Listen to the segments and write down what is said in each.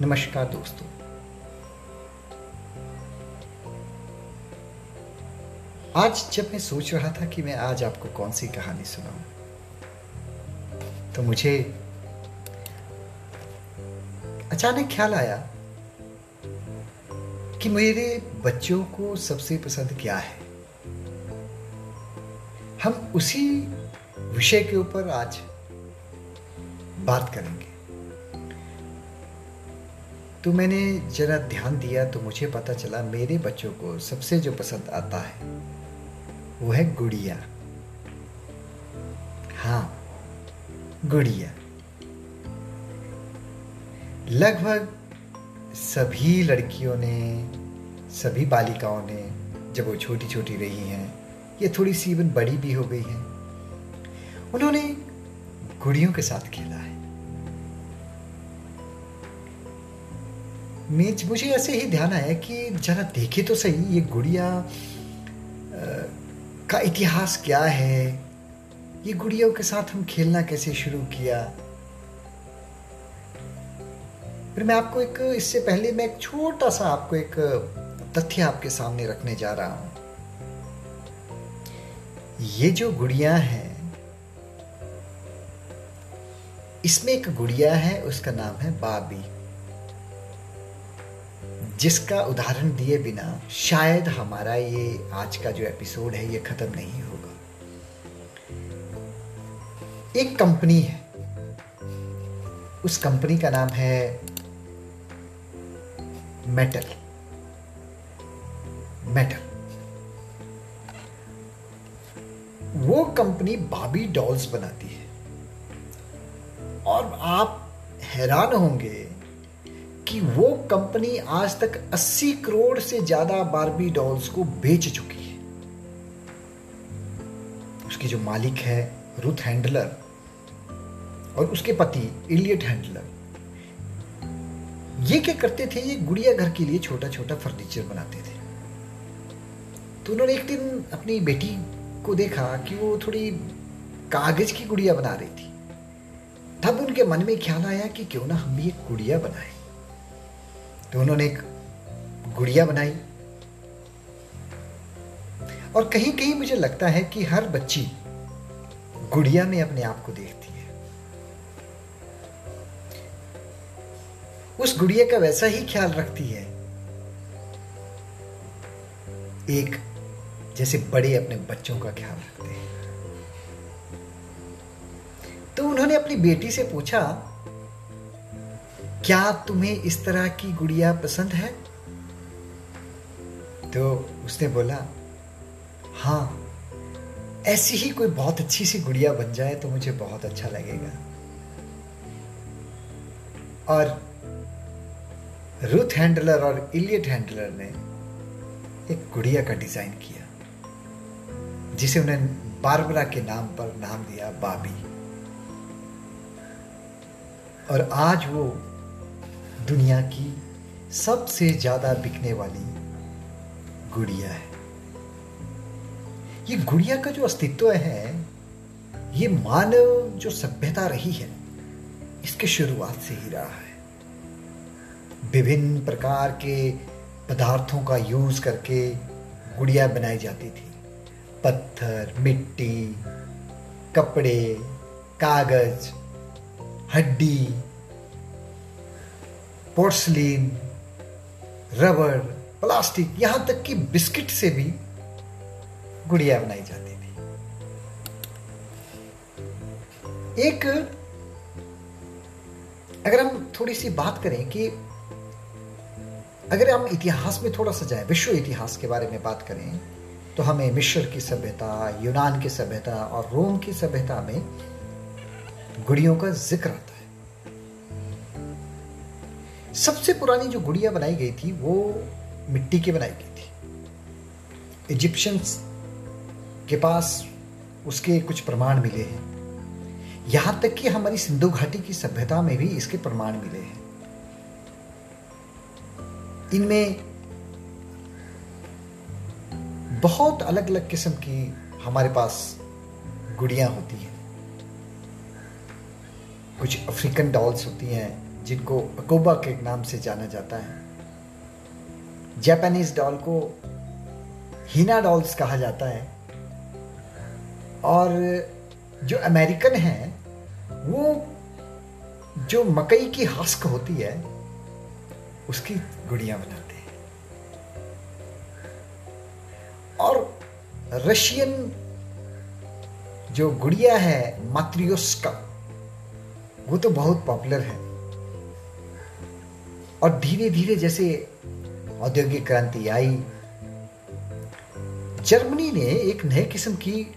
नमस्कार दोस्तों। आज जब मैं सोच रहा था कि मैं आज आपको कौन सी कहानी सुनाऊं तो मुझे अचानक ख्याल आया कि मेरे बच्चों को सबसे पसंद क्या है। हम उसी विषय के ऊपर आज बात करेंगे। तो मैंने जरा ध्यान दिया तो मुझे पता चला मेरे बच्चों को सबसे जो पसंद आता है, वो है गुड़िया। हाँ गुड़िया। लगभग सभी लड़कियों ने, सभी बालिकाओं ने, जब वो छोटी छोटी रही हैं, ये थोड़ी सी इवन बड़ी भी हो गई हैं। उन्होंने गुड़ियों के साथ खेला है। मुझे ऐसे ही ध्यान आया कि जरा देखे तो सही, ये गुड़िया का इतिहास क्या है? ये गुड़ियों के साथ हम खेलना कैसे शुरू किया? फिर मैं आपको एक, इससे पहले मैं एक छोटा सा आपको एक तथ्य आपके सामने रखने जा रहा हूँ। ये जो गुड़िया है, इसमें एक गुड़िया है, उसका नाम है बाबी। जिसका उदाहरण दिए बिना शायद हमारा ये आज का जो एपिसोड है, ये खत्म नहीं होगा। एक कंपनी है। उस कंपनी का नाम है मेटल मेटल वो कंपनी बाबी डॉल्स बनाती है। और आप हैरान होंगे कि वो कंपनी आज तक 80 करोड़ से ज़्यादा बारबी डॉल्स को बेच चुकी है। उसकी जो मालिक है रुथ हैंडलर और उसके पति इलियट हैंडलर ये क्या करते थे? ये गुड़िया घर के लिए छोटा छोटा फर्नीचर बनाते थे। तो उन्होंने एक दिन अपनी बेटी को देखा कि वो थोड़ी कागज़ की गुड़िया बना रही थी। तब उनके मन में ख्याल आया कि क्यों ना हम भी एक गुड़िया बनाए। तो उन्होंने एक गुड़िया बनाई। और कहीं कहीं मुझे लगता है कि हर बच्ची गुड़िया में अपने आप को देखती है। उस गुड़िया का वैसा ही ख्याल रखती है। एक जैसे बड़े अपने बच्चों का ख्याल रखते हैं। तो उन्होंने अपनी बेटी से पूछा क्या तुम्हें इस तरह की गुड़िया पसंद है? तो उसने बोला हाँ ऐसी ही कोई बहुत अच्छी सी गुड़िया बन जाए तो मुझे बहुत अच्छा लगेगा। और रुथ हैंडलर और इलियट हैंडलर ने एक गुड़िया का डिज़ाइन किया, जिसे उन्हें बारबरा के नाम पर नाम दिया बाबी। और आज वो दुनिया की सबसे ज़्यादा बिकने वाली गुड़िया है। ये गुड़िया का जो अस्तित्व है, ये मानव जो सभ्यता रही है, इसके शुरुआत से ही रहा है। विभिन्न प्रकार के पदार्थों का यूज़ करके गुड़िया बनाई जाती थी। पत्थर, मिट्टी, कपड़े, कागज़, हड्डी पोर्सलिन रबर प्लास्टिक यहाँ तक कि बिस्किट से भी गुड़िया बनाई जाती थी। एक, अगर हम थोड़ी सी बात करें कि अगर हम इतिहास में थोड़ा सा जाए, विश्व इतिहास के बारे में बात करें तो हमें मिश्र की सभ्यता, यूनान की सभ्यता और रोम की सभ्यता में गुड़ियों का ज़िक्र आता है। सबसे पुरानी जो गुड़िया बनाई गई थी, वो मिट्टी की बनाई गई थी। इजिप्शियंस के पास उसके कुछ प्रमाण मिले हैं। यहाँ तक कि हमारी सिंधु घाटी की सभ्यता में भी इसके प्रमाण मिले हैं। इनमें बहुत अलग अलग किस्म की हमारे पास गुड़ियाँ होती हैं। कुछ अफ्रीकन डॉल्स होती हैं जिनको अकोबा के नाम से जाना जाता है। जापानीज डॉल को हीना डॉल्स कहा जाता है। और जो अमेरिकन है, वो जो मकई की हस्क होती है, उसकी गुड़ियाँ बनाते हैं। और रशियन जो गुड़िया है मात्रियोस्का वो तो बहुत पॉपुलर है। और धीरे धीरे जैसे औद्योगिक क्रांति आई, जर्मनी ने एक नए किस्म की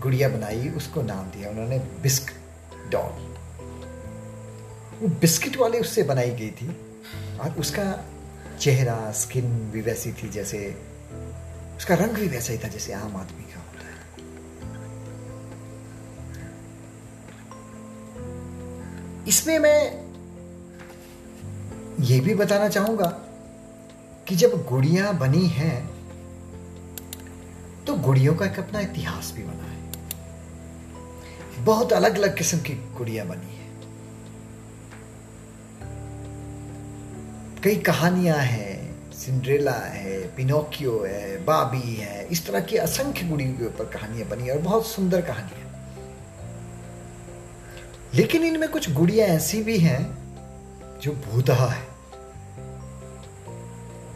गुड़िया बनाई, उसको नाम दिया, उन्होंने बिस्क डॉल। वो बिस्किट वाले उससे बनाई गई थी, और उसका चेहरा, स्किन भी वैसी थी जैसे, उसका रंग भी वैसा ही था जैसे आम आदमी का होता है। इसमें मैं ये भी बताना चाहूँगा कि जब गुड़ियाँ बनी हैं तो गुड़ियों का एक अपना इतिहास भी बना है। बहुत अलग अलग किस्म की गुड़िया बनी है। कई कहानियाँ हैं, सिंड्रेला है, पिनोकियो है, बाबी है, इस तरह की असंख्य गुड़ियों के ऊपर कहानियाँ बनी और बहुत सुंदर कहानियाँ। लेकिन इनमें कुछ गुड़ियाँ ऐसी भी हैं, जो भूतहा है।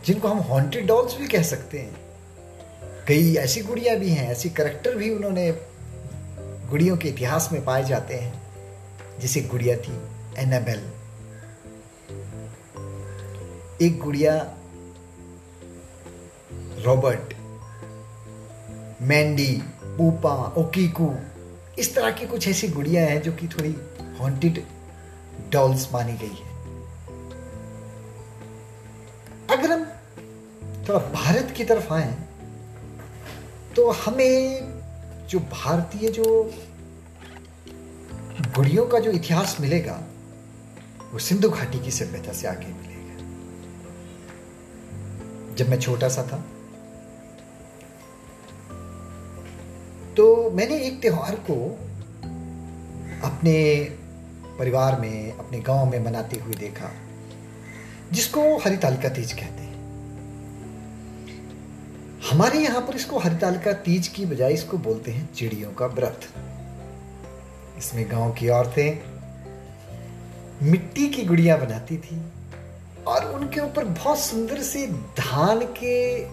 जिनको हम हॉन्टेड डॉल्स भी कह सकते हैं। कई ऐसी गुड़ियाँ भी हैं, ऐसी करेक्टर भी उन्होंने गुड़ियों के इतिहास में पाए जाते हैं, जैसे गुड़िया थी एनाबेल एक गुड़िया रॉबर्ट मैंडी पूपा ओकीकू इस तरह की कुछ ऐसी गुड़िया हैं जो कि थोड़ी हॉन्टेड डॉल्स मानी गई है। थोड़ा भारत की तरफ़ आए तो हमें जो भारतीय जो गुड़ियों का जो इतिहास मिलेगा, वो सिंधु घाटी की सभ्यता से आगे मिलेगा। जब मैं छोटा सा था तो मैंने एक त्योहार को अपने परिवार में, अपने गाँव में मनाते हुए देखा, जिसको हरितालिका तीज कहते हैं। हमारे यहाँ पर इसको हरितालिका तीज की बजाय इसको बोलते हैं चिड़ियों का व्रत। इसमें गाँव की औरतें मिट्टी की गुड़िया बनाती थी और उनके ऊपर बहुत सुंदर से धान के,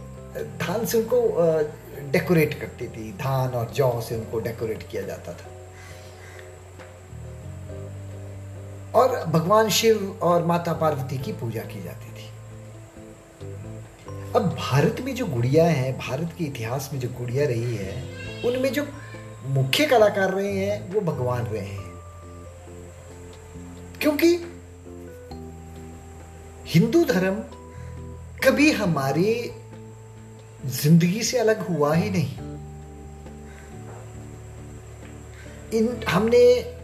धान से उनको डेकोरेट करती थी। धान और जौ से उनको डेकोरेट किया जाता था। और भगवान शिव और माता पार्वती की पूजा की जाती थी। अब भारत में जो गुड़िया है, भारत के इतिहास में जो गुड़िया रही है, उनमें जो मुख्य कलाकार रहे हैं, वो भगवान रहे हैं। क्योंकि हिंदू धर्म कभी हमारी ज़िंदगी से अलग हुआ ही नहीं। इन, हमने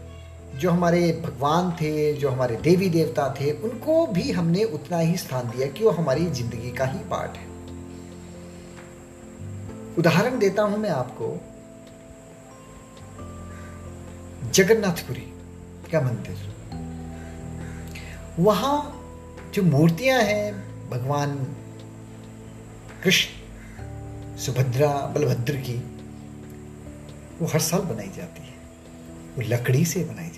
जो हमारे भगवान थे, जो हमारे देवी देवता थे, उनको भी हमने उतना ही स्थान दिया कि वो हमारी ज़िंदगी का ही पार्ट है। उदाहरण देता हूँ मैं आपको। जगन्नाथपुरी का मंदिर। वहाँ जो मूर्तियाँ हैं, भगवान कृष्ण, सुभद्रा, बलभद्र की, वो हर साल बनाई जाती है। वो लकड़ी से बनाई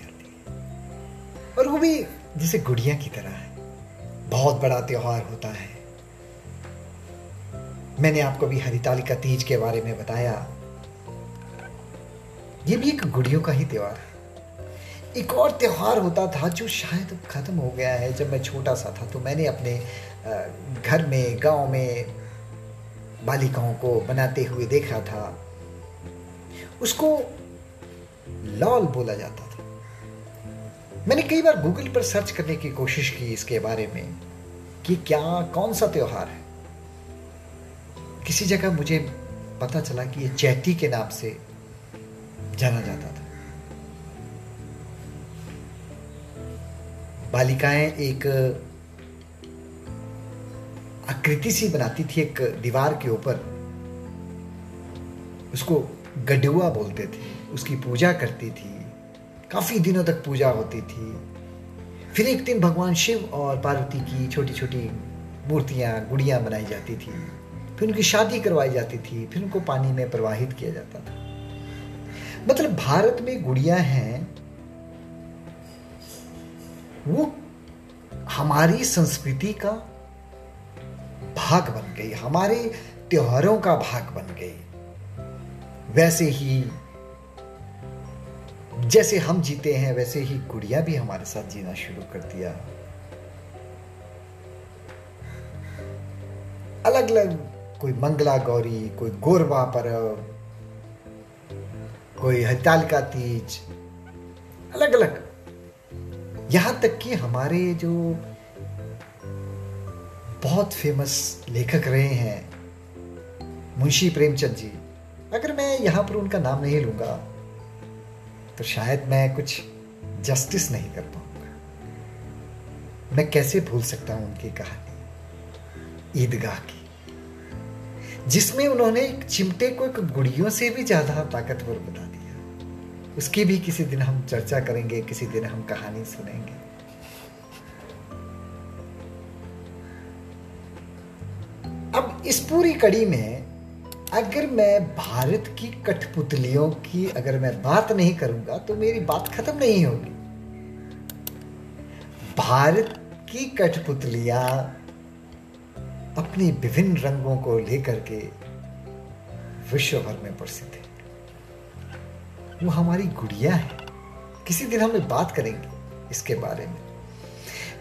वो भी जैसे गुड़िया की तरह है। बहुत बड़ा त्योहार होता है। मैंने आपको भी हरितालिका तीज के बारे में बताया। ये भी एक गुड़ियों का ही त्योहार है। एक और त्योहार होता था जो शायद खत्म हो गया है। जब मैं छोटा सा था तो मैंने अपने घर में, गाँव में बालिकाओं को बनाते हुए देखा था। उसको लॉल बोला जाता मैंने कई बार गूगल पर सर्च करने की कोशिश की इसके बारे में कि क्या, कौन सा त्योहार है। किसी जगह मुझे पता चला कि यह चैती के नाम से जाना जाता था। बालिकाएँ एक आकृति सी बनाती थी एक दीवार के ऊपर। उसको गडुआ बोलते थे, उसकी पूजा करती थी। काफ़ी दिनों तक पूजा होती थी। फिर एक दिन भगवान शिव और पार्वती की छोटी छोटी मूर्तियाँ, गुड़ियाँ बनाई जाती थी। फिर उनकी शादी करवाई जाती थी। फिर उनको पानी में प्रवाहित किया जाता था। मतलब भारत में गुड़िया हैं, वो हमारी संस्कृति का भाग बन गई, हमारे त्योहारों का भाग बन गई। वैसे ही जैसे हम जीते हैं, वैसे ही गुड़िया भी हमारे साथ जीना शुरू कर दिया। अलग अलग कोई मंगला गौरी, कोई गोरवा पर्व कोई हड़तालिका तीज अलग अलग यहाँ तक कि हमारे जो बहुत फ़ेमस लेखक रहे हैं, मुंशी प्रेमचंद जी, अगर मैं यहाँ पर उनका नाम नहीं लूँगा तो शायद मैं कुछ जस्टिस नहीं कर पाऊँगा। मैं कैसे भूल सकता हूँ उनकी कहानी? ईदगाह की। जिसमें उन्होंने एक चिमटे को एक गुड़ियों से भी ज़्यादा ताकतवर बता दिया। उसकी भी किसी दिन हम चर्चा करेंगे, किसी दिन हम कहानी सुनेंगे। अब इस पूरी कड़ी में अगर मैं भारत की कठपुतलियों की अगर मैं बात नहीं करूँगा तो मेरी बात खत्म नहीं होगी। भारत की कठपुतलियाँ अपनी विभिन्न रंगों को लेकर के विश्व भर में प्रसिद्ध है। वो हमारी गुड़िया है। किसी दिन हम बात करेंगे इसके बारे में।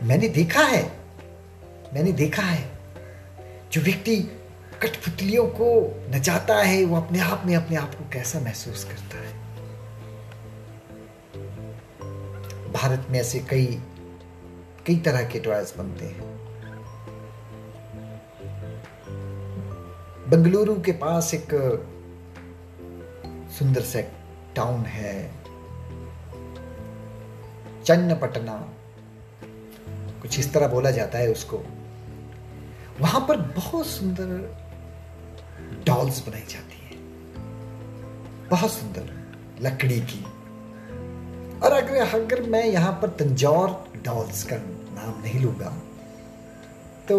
मैंने देखा है, मैंने देखा है, जो व्यक्ति कठपुतलियों को नचाता है, वो अपने आप में अपने आप को कैसा महसूस करता है? भारत में ऐसे कई कई तरह के टॉयज बनते हैं। बंगलुरु के पास एक सुंदर सा टाउन है। चन्नपटना, कुछ इस तरह बोला जाता है उसको। वहाँ पर बहुत सुंदर डॉल्स बनाई जाती है। बहुत सुंदर लकड़ी की। और अगर अगर मैं यहाँ पर तंजौर डॉल्स का नाम नहीं लूँगा तो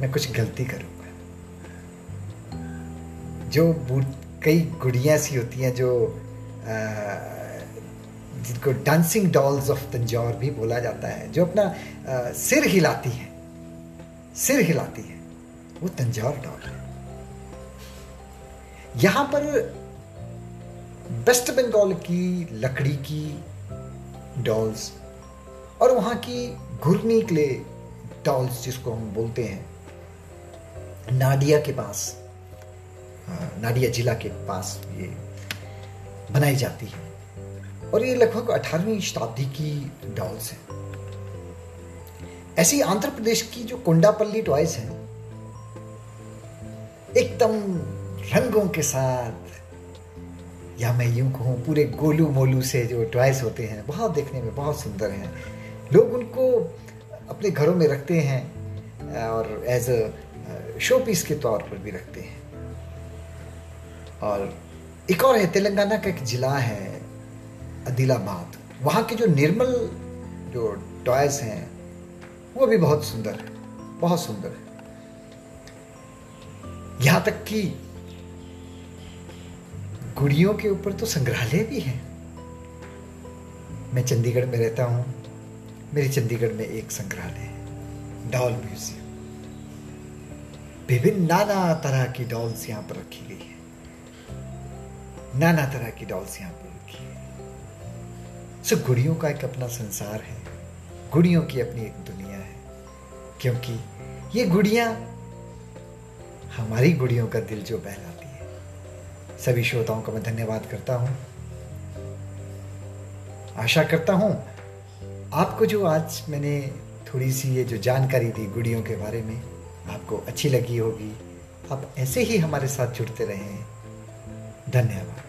मैं कुछ गलती करूँगा। जो कई गुड़िया सी होती हैं जो आ, जिनको डांसिंग डॉल्स ऑफ़ तंजौर भी बोला जाता है जो अपना आ, सिर हिलाती है। सिर हिलाती है। वो तंजौर डॉल है। यहाँ पर वेस्ट बंगाल की लकड़ी की डॉल्स और वहाँ की घुरनी क्ले डॉल्स जिसको हम बोलते हैं, नाडिया के पास नाडिया जिला के पास ये बनाई जाती है। और ये लगभग 18वीं शताब्दी की डॉल्स हैं। ऐसी आंध्र प्रदेश की जो कोंडापल्ली टॉयज हैं, एकदम रंगों के साथ। या मैं यूँ कहूँ, पूरे गोलू मोलू से जो टॉयस होते हैं, बहुत देखने में बहुत सुंदर हैं। लोग उनको अपने घरों में रखते हैं और एज अ शो पीस के तौर पर भी रखते हैं। और एक और है, तेलंगाना का एक जिला है अदिलाबाद वहाँ के जो निर्मल जो टॉयज हैं, वो भी बहुत सुंदर है, बहुत सुंदर है। यहाँ तक कि गुड़ियों के ऊपर तो संग्रहालय भी है। मैं चंडीगढ़ में रहता हूँ। मेरे चंडीगढ़ में एक संग्रहालय है, डॉल म्यूज़ियम। विभिन्न नाना तरह की डॉल्स यहाँ पर रखी गई है। नाना तरह की डॉल्स यहाँ पर रखी है। सो गुड़ियों का एक अपना संसार है। गुड़ियों की अपनी एक दुनिया है। क्योंकि ये गुड़िया हमारी गुड़ियों का दिल जो बहलाती सभी श्रोताओं का मैं धन्यवाद करता हूँ। आशा करता हूँ आपको जो आज मैंने थोड़ी सी ये जो जानकारी दी गुड़ियों के बारे में, आपको अच्छी लगी होगी। आप ऐसे ही हमारे साथ जुड़ते रहें। धन्यवाद।